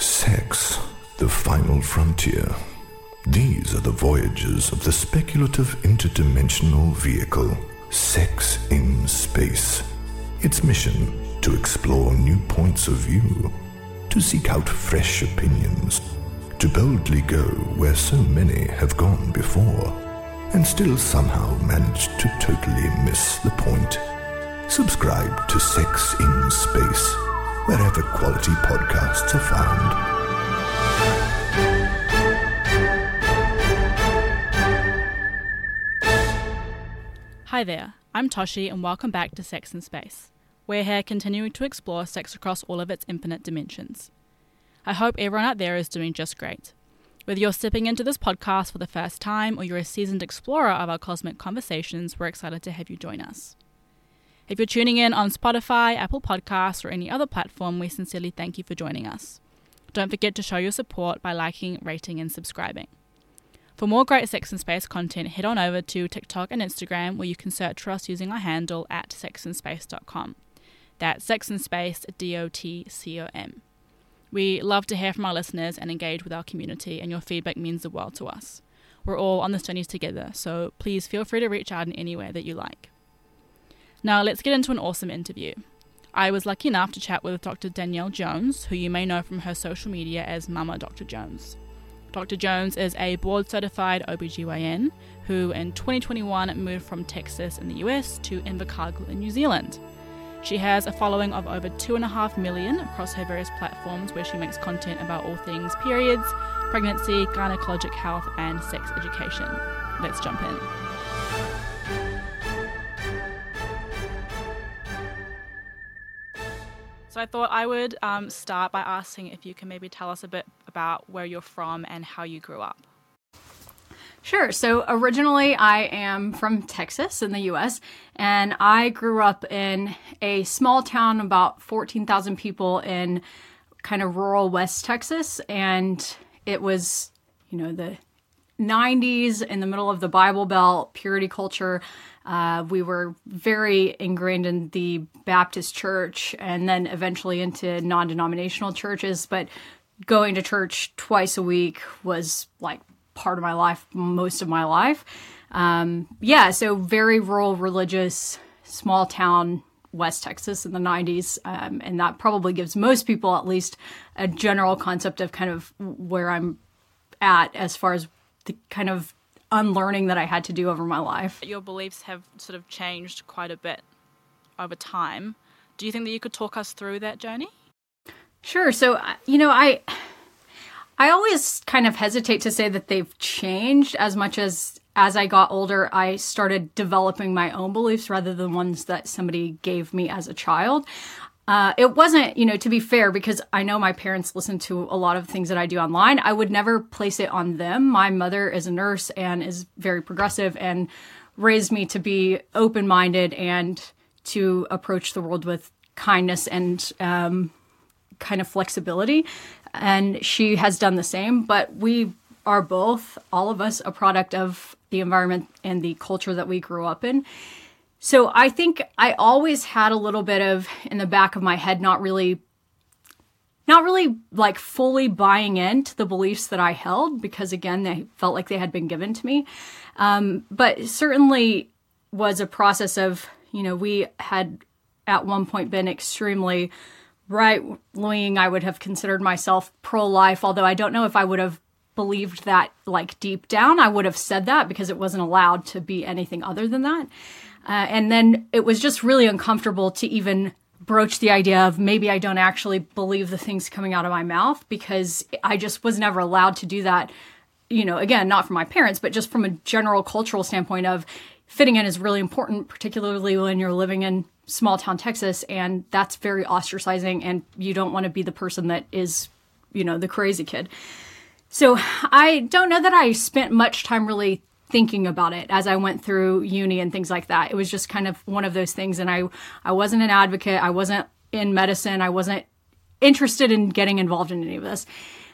Sex, the final frontier. These are the voyages of the speculative interdimensional vehicle, Sex in Space. Its mission to explore new points of view, to seek out fresh opinions, to boldly go where so many have gone before, and still somehow manage to totally miss the point. Subscribe to Sex in Space, wherever quality podcasts are found. Hi there, I'm Toshi, and welcome back to Sex in Space. We're here continuing to explore sex across all of its infinite dimensions. I hope everyone out there is doing just great. Whether you're stepping into this podcast for the first time or you're a seasoned explorer of our cosmic conversations, we're excited to have you join us. If you're tuning in on Spotify, Apple Podcasts, or any other platform, we sincerely thank you for joining us. Don't forget to show your support by liking, rating, and subscribing. For more great Sex in Space content, head on over to TikTok and Instagram where you can search for us using our handle at sexinspace.com. That's Sex in Space D O T C O M. We love to hear from our listeners and engage with our community, and your feedback means the world to us. We're all on this journey together, so please feel free to reach out in any way that you like. Now, let's get into an awesome interview. I was lucky enough to chat with Dr. Danielle Jones, who you may know from her social media as Mama Dr. Jones. Dr. Jones is a board certified OBGYN who in 2021 moved from Texas in the US to Invercargill in New Zealand. She has a following of over 2.5 million across her various platforms where she makes content about all things periods, pregnancy, gynecologic health, and sex education. Let's jump in. I thought I would um, start by asking if you can maybe tell us a bit about where you're from and how you grew up. Sure. So originally, I am from Texas in the US, and I grew up in a small town, about 14,000 people in kind of rural West Texas. And it was, you know, the 90s in the middle of the Bible Belt, purity culture. Uh, we were very ingrained in the Baptist church and then eventually into non denominational churches. But going to church twice a week was like part of my life, most of my life. Um, yeah, so very rural, religious, small town, West Texas in the 90s. Um, and that probably gives most people at least a general concept of kind of where I'm at as far as the kind of unlearning that I had to do over my life. Your beliefs have sort of changed quite a bit over time. Do you think that you could talk us through that journey? Sure. So, uh, you know, I I always kind of hesitate to say that they've changed as much as as I got older, I started developing my own beliefs rather than ones that somebody gave me as a child. Uh, it wasn't, you know, to be fair, because I know my parents listen to a lot of things that I do online. I would never place it on them. My mother is a nurse and is very progressive and raised me to be open minded and to approach the world with kindness and um, kind of flexibility. And she has done the same. But we are both, all of us, a product of the environment and the culture that we grew up in. So I think I always had a little bit of in the back of my head, not really, not really like fully buying into the beliefs that I held because again, they felt like they had been given to me. Um, but certainly was a process of, you know, we had at one point been extremely right wing. I would have considered myself pro life, although I don't know if I would have believed that like deep down. I would have said that because it wasn't allowed to be anything other than that. Uh, and then it was just really uncomfortable to even broach the idea of maybe I don't actually believe the things coming out of my mouth because I just was never allowed to do that. You know, again, not from my parents, but just from a general cultural standpoint of fitting in is really important, particularly when you're living in small town Texas. And that's very ostracizing. And you don't want to be the person that is, you know, the crazy kid. So I don't know that I spent much time really thinking about it as I went through uni and things like that. It was just kind of one of those things and I I wasn't an advocate, I wasn't in medicine, I wasn't interested in getting involved in any of this.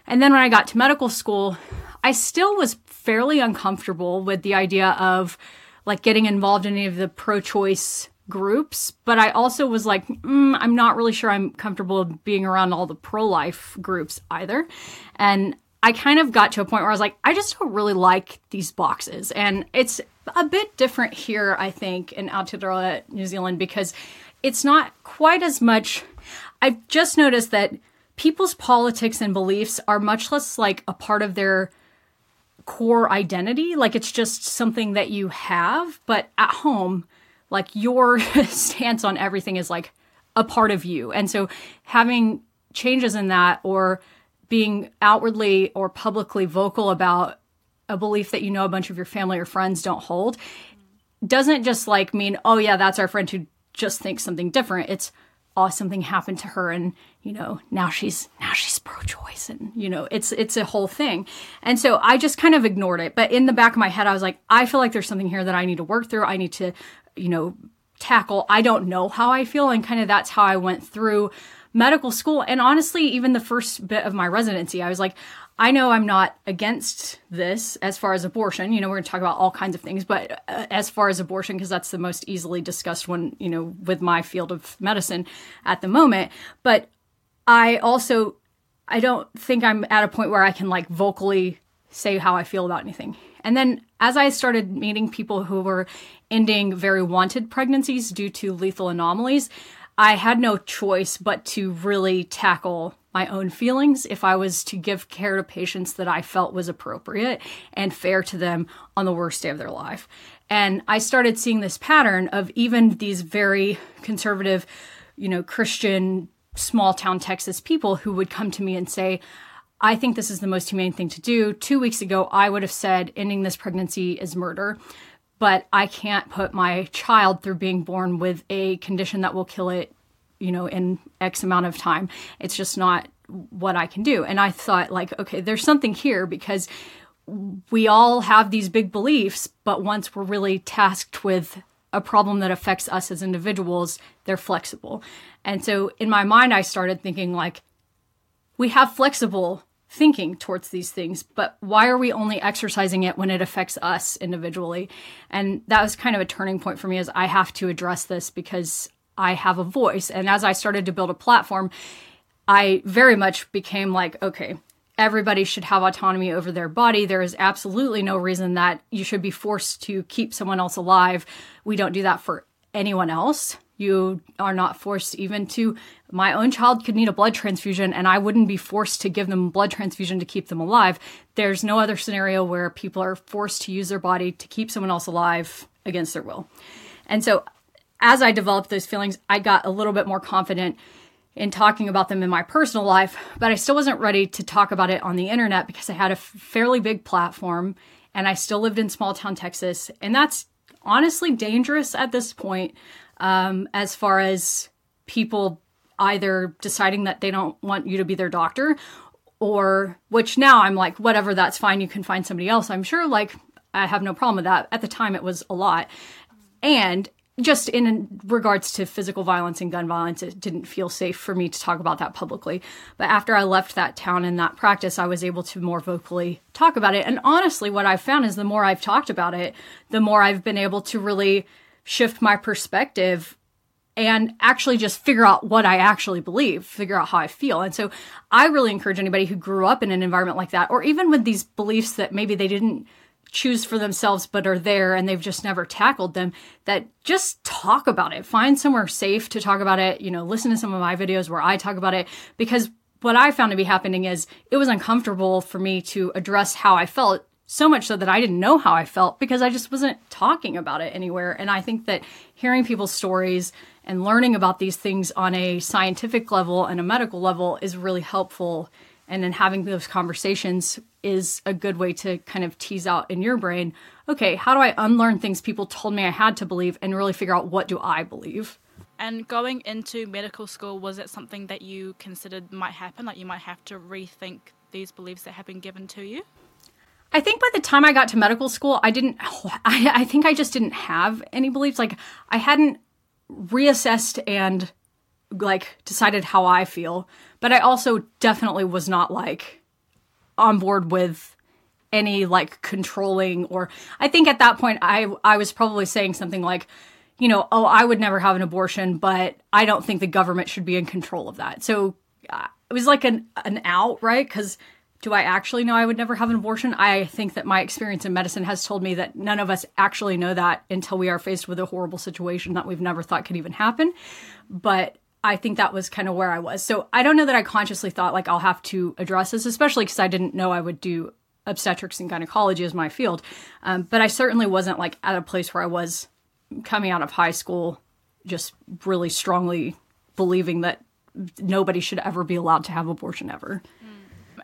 And then when I got to medical school, I still was fairly uncomfortable with the idea of like getting involved in any of the pro-choice groups, but I also was like, mm, I'm not really sure I'm comfortable being around all the pro life groups either. And I kind of got to a point where I was like, I just don't really like these boxes. And it's a bit different here, I think, in Aotearoa, New Zealand, because it's not quite as much. I've just noticed that people's politics and beliefs are much less like a part of their core identity. Like it's just something that you have, but at home, like your stance on everything is like a part of you. And so having changes in that or being outwardly or publicly vocal about a belief that you know a bunch of your family or friends don't hold doesn't just like mean, oh yeah, that's our friend who just thinks something different. It's oh something happened to her and you know now she's now she's pro-choice and you know it's it's a whole thing. And so i just kind of ignored it. But in the back of my head i was like i feel like there's something here that i need to work through. I need to you know tackle. I don't know how i feel. And kind of that's how i went through medical school and honestly even the first bit of my residency i was like I know I'm not against this as far as abortion. You know, we're going to talk about all kinds of things, but uh, as far as abortion, because that's the most easily discussed one, you know, with my field of medicine at the moment. But I also, I don't think I'm at a point where I can like vocally say how I feel about anything. And then as I started meeting people who were ending very wanted pregnancies due to lethal anomalies, I had no choice but to really tackle my own feelings if I was to give care to patients that I felt was appropriate and fair to them on the worst day of their life. And I started seeing this pattern of even these very conservative, you know, Christian small town Texas people who would come to me and say, I think this is the most humane thing to do. Two weeks ago, I would have said ending this pregnancy is murder, but I can't put my child through being born with a condition that will kill it you know, in X amount of time. It's just not what I can do. And I thought, like, okay, there's something here because we all have these big beliefs, but once we're really tasked with a problem that affects us as individuals, they're flexible. And so in my mind, I started thinking, like, we have flexible thinking towards these things, but why are we only exercising it when it affects us individually? And that was kind of a turning point for me as I have to address this because I have a voice. And as I started to build a platform, I very much became like, okay, everybody should have autonomy over their body. There is absolutely no reason that you should be forced to keep someone else alive. We don't do that for anyone else. You are not forced even to. My own child could need a blood transfusion, and I wouldn't be forced to give them blood transfusion to keep them alive. There's no other scenario where people are forced to use their body to keep someone else alive against their will. And so as I developed those feelings, I got a little bit more confident in talking about them in my personal life, but I still wasn't ready to talk about it on the internet because I had a fairly big platform and I still lived in small town Texas. And that's honestly dangerous at this point um, as far as people either deciding that they don't want you to be their doctor or which now I'm like, whatever, that's fine. You can find somebody else. I'm sure, like, I have no problem with that. At the time, it was a lot. And just in regards to physical violence and gun violence, it didn't feel safe for me to talk about that publicly. But after I left that town and that practice, I was able to more vocally talk about it. And honestly, what I've found is the more I've talked about it, the more I've been able to really shift my perspective and actually just figure out what I actually believe, figure out how I feel. And so I really encourage anybody who grew up in an environment like that, or even with these beliefs that maybe they didn't choose for themselves but are there and they've just never tackled them that just talk about it find somewhere safe to talk about it you know listen to some of my videos where i talk about it because what i found to be happening is it was uncomfortable for me to address how i felt so much so that i didn't know how i felt because i just wasn't talking about it anywhere. And i think that hearing people's stories and learning about these things on a scientific level and a medical level is really helpful. And then having those conversations is a good way to kind of tease out in your brain okay how do i unlearn things people told me i had to believe and really figure out what do i believe? And going into medical school was it something that you considered might happen? Like you might have to rethink these beliefs that have been given to you I think by the time I got to medical school, I didn't, I, I think I just didn't have any beliefs. Like, I hadn't reassessed and like decided how I feel but I also definitely was not like on board with any like controlling or I think at that point I I was probably saying something like you know, oh, I would never have an abortion, but I don't think the government should be in control of that. So uh, it was like an an out, right? Because do I actually know I would never have an abortion? I think that my experience in medicine has told me that none of us actually know that until we are faced with a horrible situation that we've never thought could even happen. But I think that was kind of where I was. So I don't know that I consciously thought like I'll have to address this, especially because I didn't know I would do obstetrics and gynecology as my field. Um, but I certainly wasn't like at a place where I was coming out of high school, just really strongly believing that nobody should ever be allowed to have abortion ever.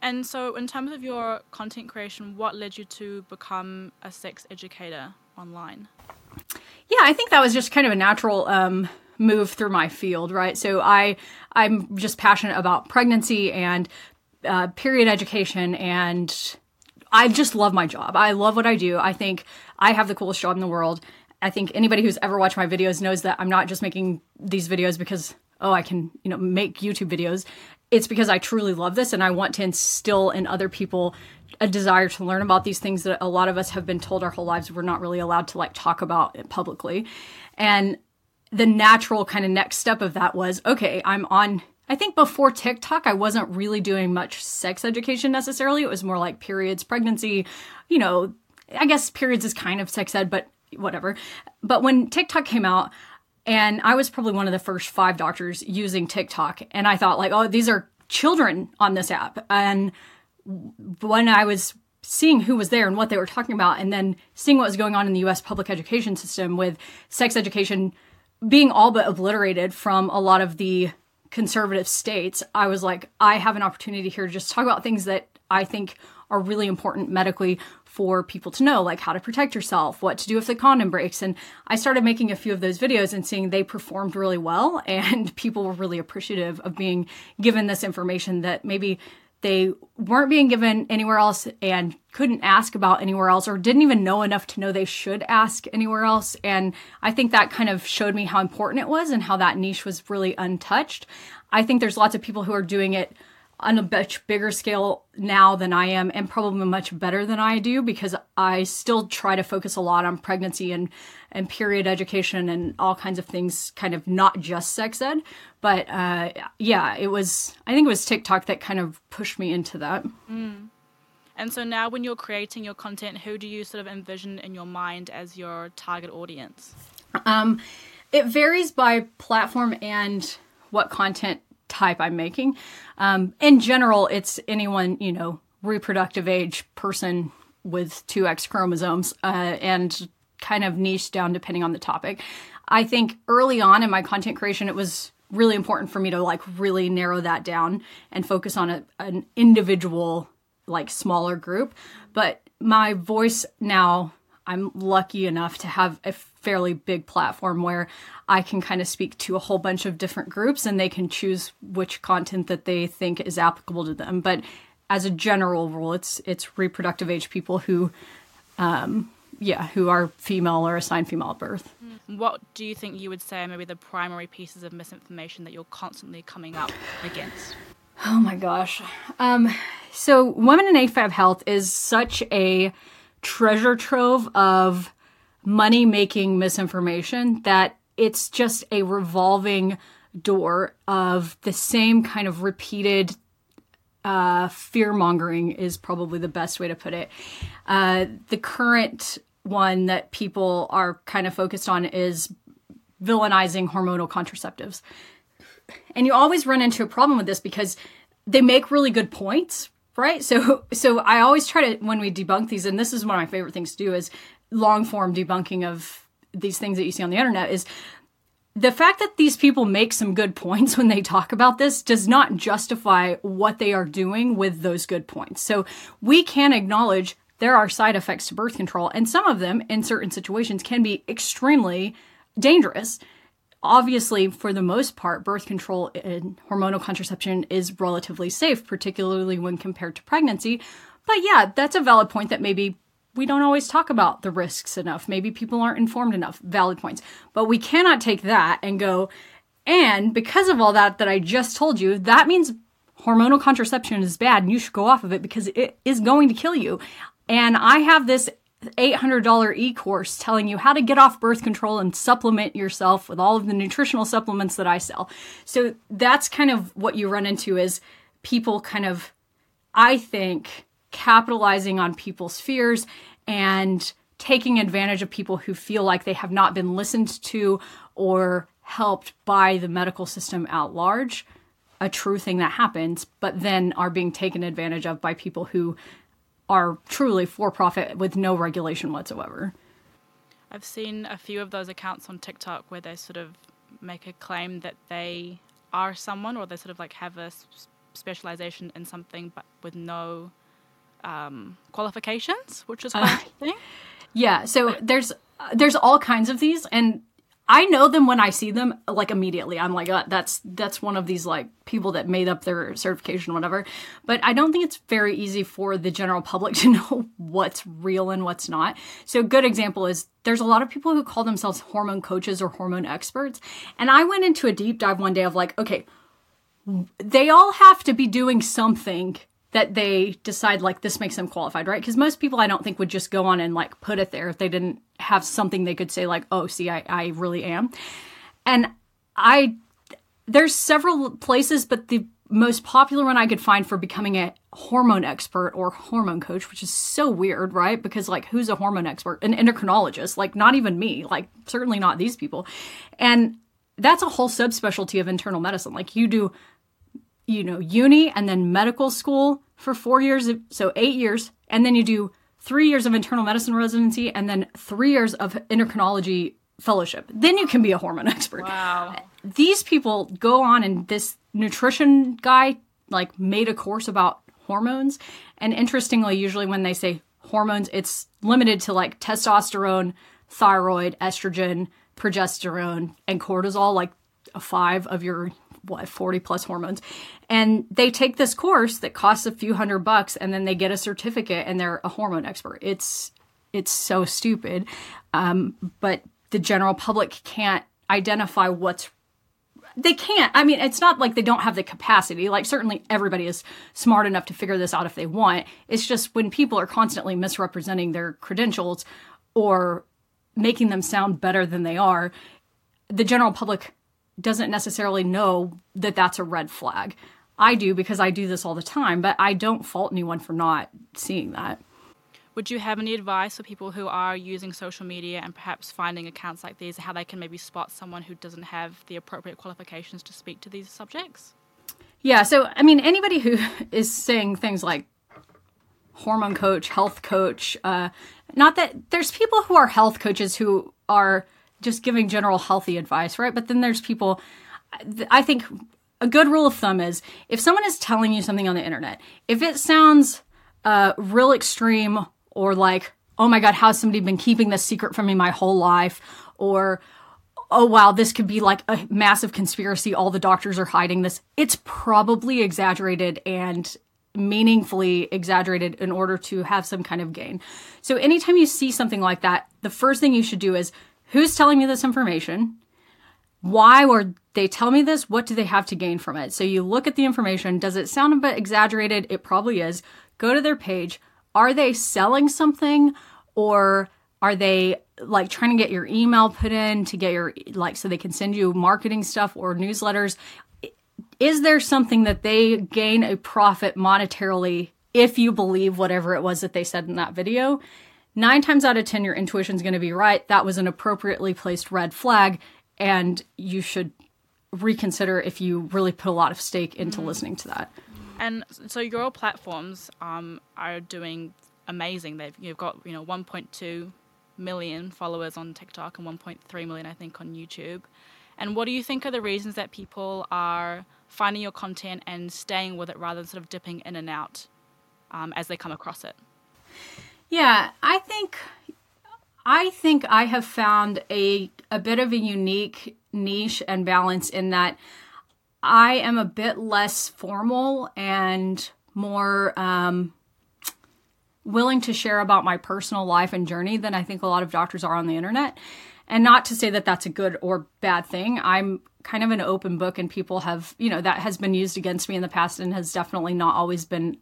And so, in terms of your content creation, what led you to become a sex educator online? Yeah, I think that was just kind of a natural um, move through my field, right? So I I'm just passionate about pregnancy and uh, period education, and I just love my job. I love what I do. I think I have the coolest job in the world. I think anybody who's ever watched my videos knows that I'm not just making these videos because oh I can you know make YouTube videos it's because I truly love this and I want to instill in other people a desire to learn about these things that a lot of us have been told our whole lives we're not really allowed to like talk about publicly. And the natural kind of next step of that was okay, I'm on I think before TikTok, I wasn't really doing much sex education necessarily. It was more like periods, pregnancy, you know, I guess periods is kind of sex ed, but whatever. But when TikTok came out, and I was probably one of the first five doctors using TikTok. And I thought, like, oh, these are children on this app. And when I was seeing who was there and what they were talking about, and then seeing what was going on in the US public education system with sex education being all but obliterated from a lot of the conservative states, I was like, I have an opportunity here to just talk about things that I think are really important medically for people to know, like how to protect yourself, what to do if the condom breaks. And I started making a few of those videos and seeing they performed really well, and people were really appreciative of being given this information that maybe they weren't being given anywhere else and couldn't ask about anywhere else or didn't even know enough to know they should ask anywhere else. And I think that kind of showed me how important it was and how that niche was really untouched. I think there's lots of people who are doing it on a much bigger scale now than I am, and probably much better than I do because I still try to focus a lot on pregnancy and and period education and all kinds of things, kind of not just sex ed. But uh, yeah, it was I think it was TikTok that kind of pushed me into that. Mm. And so now, when you're creating your content, who do you sort of envision in your mind as your target audience? Um, it varies by platform and what content type I'm making. Um, in general, it's anyone, you know, reproductive age person with two X chromosomes uh, and kind of niche down depending on the topic. I think early on in my content creation, it was really important for me to like really narrow that down and focus on a, an individual, like smaller group. But my voice now, I'm lucky enough to have a fairly big platform where I can kind of speak to a whole bunch of different groups and they can choose which content that they think is applicable to them. But as a general rule, it's it's reproductive age people who, um, yeah, who are female or assigned female at birth. Mm. What do you think you would say are maybe the primary pieces of misinformation that you're constantly coming up against? Oh my gosh. Um, so, Women in AFAB Health is such a treasure trove of money making misinformation that it's just a revolving door of the same kind of repeated uh, fear mongering is probably the best way to put it. Uh, the current one that people are kind of focused on is villainizing hormonal contraceptives. And you always run into a problem with this because they make really good points, right? So so I always try to when we debunk these and this is one of my favorite things to do is long form debunking of these things that you see on the internet is the fact that these people make some good points when they talk about this does not justify what they are doing with those good points. So we can acknowledge there are side effects to birth control, and some of them in certain situations can be extremely dangerous. Obviously, for the most part, birth control and hormonal contraception is relatively safe, particularly when compared to pregnancy. But yeah, that's a valid point that maybe we don't always talk about the risks enough. Maybe people aren't informed enough. Valid points. But we cannot take that and go, and because of all that that I just told you, that means hormonal contraception is bad and you should go off of it because it is going to kill you. And I have this $800 e course telling you how to get off birth control and supplement yourself with all of the nutritional supplements that I sell. So that's kind of what you run into is people kind of, I think, capitalizing on people's fears and taking advantage of people who feel like they have not been listened to or helped by the medical system at large. A true thing that happens, but then are being taken advantage of by people who are truly for profit with no regulation whatsoever. I've seen a few of those accounts on TikTok where they sort of make a claim that they are someone or they sort of like have a specialization in something but with no um, qualifications, which is quite uh, interesting. Yeah, so there's there's all kinds of these, and I know them when I see them, like immediately. I'm like, oh, that's that's one of these like people that made up their certification, whatever. But I don't think it's very easy for the general public to know what's real and what's not. So a good example is there's a lot of people who call themselves hormone coaches or hormone experts, and I went into a deep dive one day of like, okay, they all have to be doing something that they decide like this makes them qualified, right? Because most people I don't think would just go on and like put it there if they didn't have something they could say like, oh, see, I, I really am. And I there's several places, but the most popular one I could find for becoming a hormone expert or hormone coach, which is so weird, right? Because like who's a hormone expert? An endocrinologist, like not even me, like certainly not these people. And that's a whole subspecialty of internal medicine. Like you do you know, uni and then medical school for four years, so eight years, and then you do three years of internal medicine residency and then three years of endocrinology fellowship. Then you can be a hormone expert. Wow. These people go on and this nutrition guy like made a course about hormones. And interestingly, usually when they say hormones, it's limited to like testosterone, thyroid, estrogen, progesterone, and cortisol, like five of your what 40 plus hormones. And they take this course that costs a few hundred bucks and then they get a certificate and they're a hormone expert. It's it's so stupid. Um, but the general public can't identify what's they can't i mean it's not like they don't have the capacity. Like certainly everybody is smart enough to figure this out if they want. It's just when people are constantly misrepresenting their credentials or making them sound better than they are the general public doesn't necessarily know that that's a red flag. I do because I do this all the time, but I don't fault anyone for not seeing that. Would you have any advice for people who are using social media and perhaps finding accounts like these, how they can maybe spot someone who doesn't have the appropriate qualifications to speak to these subjects? Yeah, so I mean, anybody who is saying things like hormone coach, health coach, uh, not that there's people who are health coaches who are just giving general healthy advice, right? But then there's people, I think a good rule of thumb is if someone is telling you something on the internet, if it sounds uh, real extreme or like, oh my God, how's somebody been keeping this secret from me my whole life? Or, oh wow, this could be like a massive conspiracy. All the doctors are hiding this. It's probably exaggerated and meaningfully exaggerated in order to have some kind of gain. So anytime you see something like that, the first thing you should do is Who's telling me this information? Why were they tell me this? What do they have to gain from it? So you look at the information. Does it sound a bit exaggerated? It probably is. Go to their page. Are they selling something or are they like trying to get your email put in to get your like so they can send you marketing stuff or newsletters? Is there something that they gain a profit monetarily if you believe whatever it was that they said in that video? Nine times out of 10, your intuition is going to be right. That was an appropriately placed red flag, and you should reconsider if you really put a lot of stake into mm. listening to that. And so your platforms um, are doing amazing. They've you've got you know 1.2 million followers on TikTok and 1.3 million I think on YouTube. And what do you think are the reasons that people are finding your content and staying with it rather than sort of dipping in and out um, as they come across it? Yeah, I think I think I have found a a bit of a unique niche and balance in that I am a bit less formal and more um, willing to share about my personal life and journey than I think a lot of doctors are on the internet. And not to say that that's a good or bad thing. I'm kind of an open book, and people have, you know, that has been used against me in the past and has definitely not always been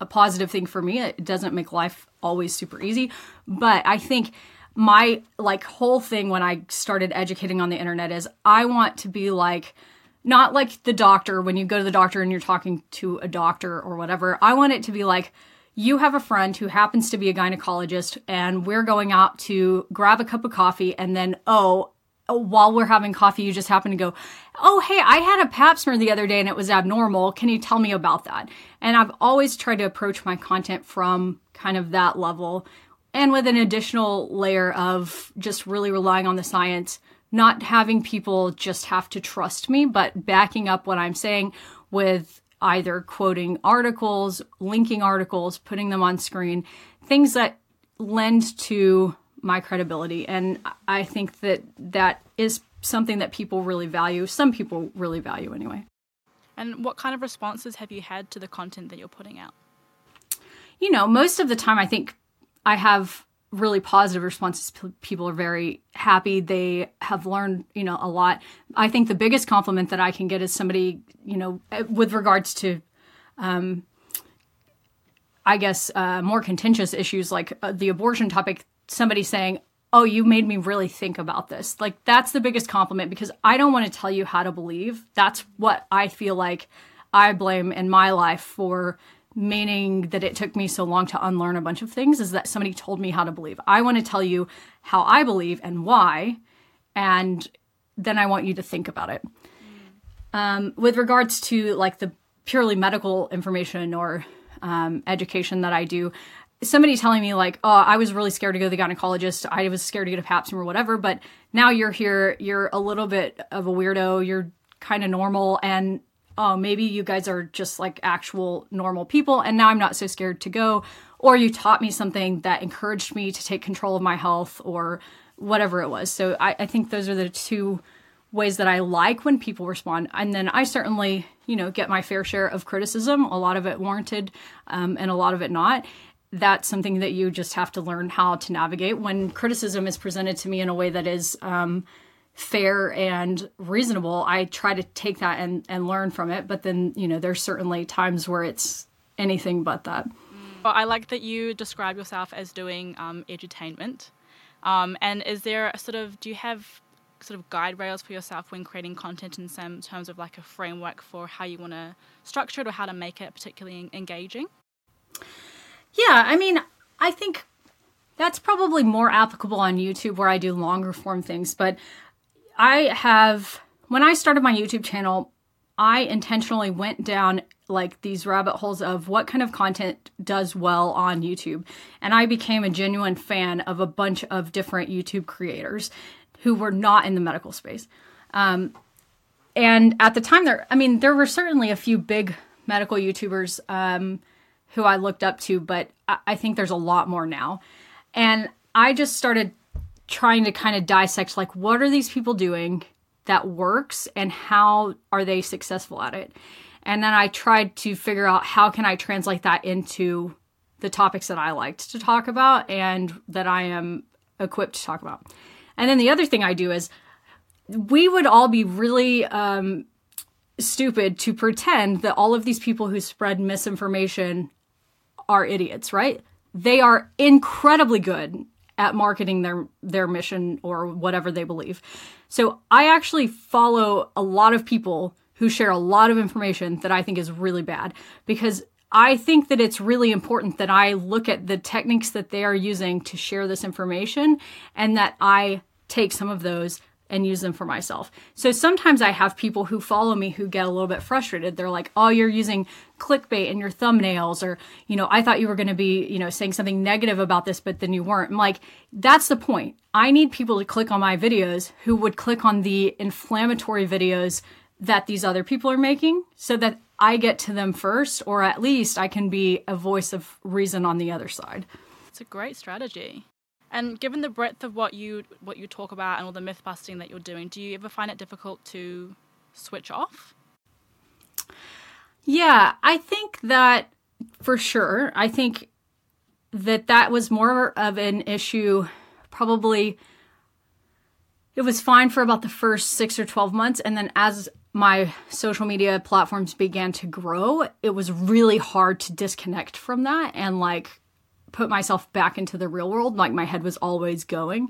a positive thing for me. It doesn't make life always super easy, but I think my like whole thing when I started educating on the internet is I want to be like not like the doctor when you go to the doctor and you're talking to a doctor or whatever. I want it to be like you have a friend who happens to be a gynecologist and we're going out to grab a cup of coffee and then oh Oh, while we're having coffee you just happen to go oh hey i had a pap smear the other day and it was abnormal. Can you tell me about that? And i've always tried to approach my content from kind of that level and with an additional layer of just really relying on the science not having people just have to trust me but backing up what i'm saying with either quoting articles linking articles putting them on screen things that lend to my credibility. And I think that that is something that people really value. Some people really value anyway. And what kind of responses have you had to the content that you're putting out? You know, most of the time, I think I have really positive responses. People are very happy. They have learned, you know, a lot. I think the biggest compliment that I can get is somebody, you know, with regards to, um, I guess, uh, more contentious issues like uh, the abortion topic somebody saying, Oh, you made me really think about this. Like, that's the biggest compliment because I don't want to tell you how to believe. That's what I feel like I blame in my life for meaning that it took me so long to unlearn a bunch of things is that somebody told me how to believe. I want to tell you how I believe and why, and then I want you to think about it. Um, with regards to like the purely medical information or um, education that I do, somebody telling me like, "Oh, I was really scared to go to the gynecologist. I was scared to get a pap smear or whatever." But now you're here. You're a little bit of a weirdo. You're kind of normal, and oh, maybe you guys are just like actual normal people. And now I'm not so scared to go. Or you taught me something that encouraged me to take control of my health, or whatever it was. So I, I think those are the two ways that I like when people respond. And then I certainly, you know, get my fair share of criticism, a lot of it warranted, um, and a lot of it not that's something that you just have to learn how to navigate. When criticism is presented to me in a way that is um, fair and reasonable i try to take that and, and learn from it. But then you know there's certainly times where it's anything but that. Well, i like that you describe yourself as doing um, edutainment. Um, and is there a sort of do you have sort of guide rails for yourself when creating content in some terms of like a framework for how you want to structure it or how to make it particularly engaging yeah, I mean, I think that's probably more applicable on YouTube where I do longer form things. But I have, when I started my YouTube channel, I intentionally went down like these rabbit holes of what kind of content does well on YouTube. And I became a genuine fan of a bunch of different YouTube creators who were not in the medical space. Um, and at the time, there, I mean, there were certainly a few big medical YouTubers. Um, who I looked up to, but I, I think there's a lot more now. And I just started trying to kind of dissect like what are these people doing that works and how are they successful at it and then i tried to figure out how can i translate that into the topics that i liked to talk about and that i am equipped to talk about and then the other thing i do is we would all be really um, stupid to pretend that all of these people who spread misinformation are idiots, right? They are incredibly good at marketing their their mission or whatever they believe. So I actually follow a lot of people who share a lot of information that I think is really bad because I think that it's really important that I look at the techniques that they are using to share this information and that I take some of those and use them for myself. So sometimes I have people who follow me who get a little bit frustrated. They're like, "Oh, you're using clickbait in your thumbnails or, you know, I thought you were going to be, you know, saying something negative about this but then you weren't." I'm like, "That's the point. I need people to click on my videos who would click on the inflammatory videos that these other people are making so that I get to them first or at least I can be a voice of reason on the other side." It's a great strategy. And given the breadth of what you what you talk about and all the myth busting that you're doing, do you ever find it difficult to switch off? Yeah, I think that for sure. I think that that was more of an issue probably it was fine for about the first 6 or 12 months and then as my social media platforms began to grow, it was really hard to disconnect from that and like put myself back into the real world. Like my head was always going.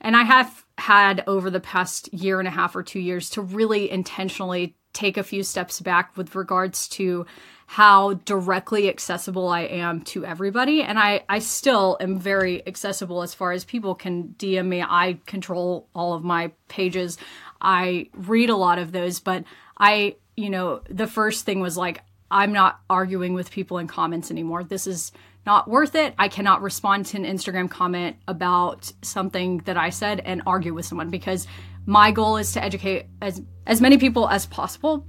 And I have had over the past year and a half or two years to really intentionally take a few steps back with regards to how directly accessible I am to everybody. And I, I still am very accessible as far as people can DM me. I control all of my pages. I read a lot of those, but I, you know, the first thing was like, I'm not arguing with people in comments anymore. This is not worth it. I cannot respond to an Instagram comment about something that I said and argue with someone because my goal is to educate as as many people as possible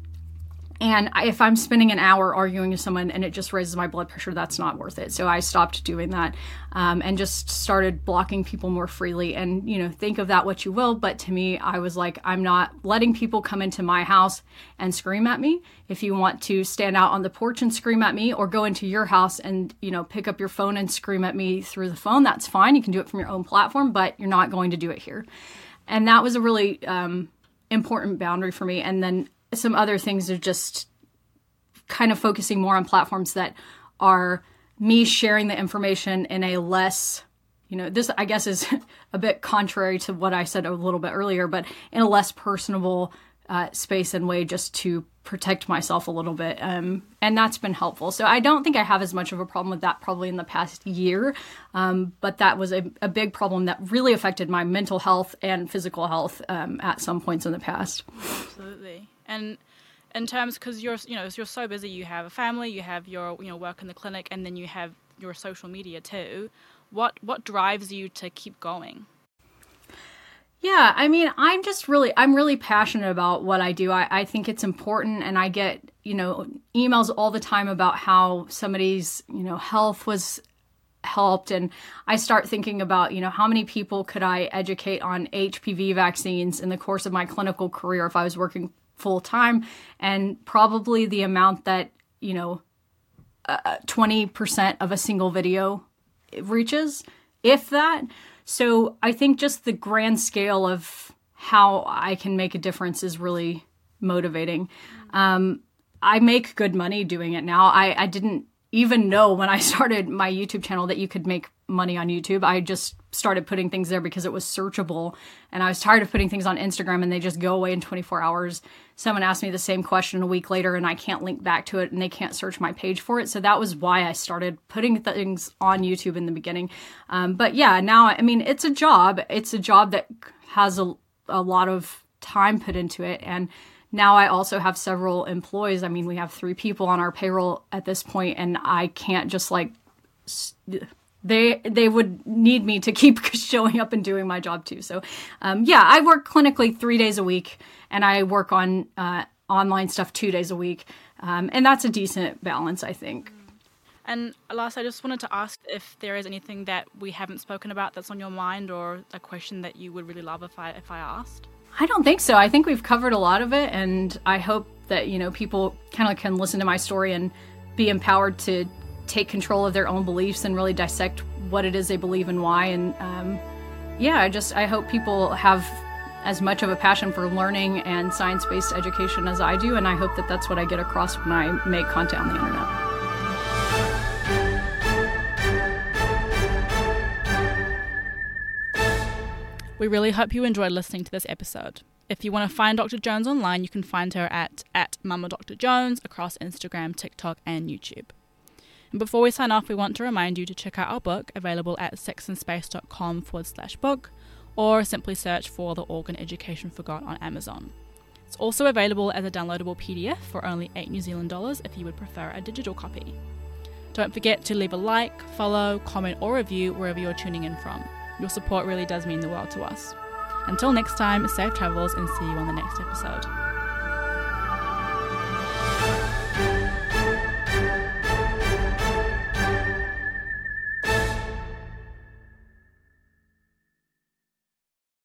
and if I'm spending an hour arguing with someone and it just raises my blood pressure, that's not worth it. So I stopped doing that um, and just started blocking people more freely. And, you know, think of that what you will. But to me, I was like, I'm not letting people come into my house and scream at me. If you want to stand out on the porch and scream at me or go into your house and, you know, pick up your phone and scream at me through the phone, that's fine. You can do it from your own platform, but you're not going to do it here. And that was a really um, important boundary for me. And then some other things are just kind of focusing more on platforms that are me sharing the information in a less you know this i guess is a bit contrary to what i said a little bit earlier but in a less personable uh, space and way just to protect myself a little bit um, and that's been helpful. So i don't think i have as much of a problem with that probably in the past year um, but that was a, a, big problem that really affected my mental health and physical health um, at some points in the past. Absolutely and in terms because you're you know you're so busy you have a family you have your you know work in the clinic and then you have your social media too what what drives you to keep going? Yeah i mean i'm just really i'm really passionate about what i do. I, I think it's important and i get you know emails all the time about how somebody's you know health was helped and i start thinking about you know how many people could i educate on hpv vaccines in the course of my clinical career if i was working full time and probably the amount that you know uh, 20% of a single video reaches if that. So i think just the grand scale of how i can make a difference is really motivating. Um, i make good money doing it now. I, I didn't even know when i started my youtube channel that you could make money on YouTube. I just started putting things there because it was searchable. And I was tired of putting things on Instagram and they just go away in 24 hours. Someone asked me the same question a week later and I can't link back to it and they can't search my page for it. So that was why I started putting things on YouTube in the beginning. Um, but yeah, now, I mean, it's a job. It's a job that has a, a lot of time put into it. And now I also have several employees. I mean, we have three people on our payroll at this point, and I can't just like they they would need me to keep showing up and doing my job too. So, um, yeah, I work clinically three days a week, and I work on uh, online stuff two days a week, um, and that's a decent balance, I think. And last, I just wanted to ask if there is anything that we haven't spoken about that's on your mind, or a question that you would really love if I if I asked. I don't think so. I think we've covered a lot of it, and I hope that you know people kind of can listen to my story and be empowered to take control of their own beliefs and really dissect what it is they believe and why. And um, yeah, I just I hope people have as much of a passion for learning and science-based education as I do, and I hope that that's what I get across when I make content on the internet. We really hope you enjoyed listening to this episode. If you want to find Dr. Jones online, you can find her at, at Mama Dr. Jones across Instagram, TikTok, and YouTube. And before we sign off, we want to remind you to check out our book, available at sexinspace.com forward slash book, or simply search for The Organ Education Forgot on Amazon. It's also available as a downloadable PDF for only 8 New Zealand dollars if you would prefer a digital copy. Don't forget to leave a like, follow, comment, or review wherever you're tuning in from. Your support really does mean the world to us. Until next time, safe travels and see you on the next episode.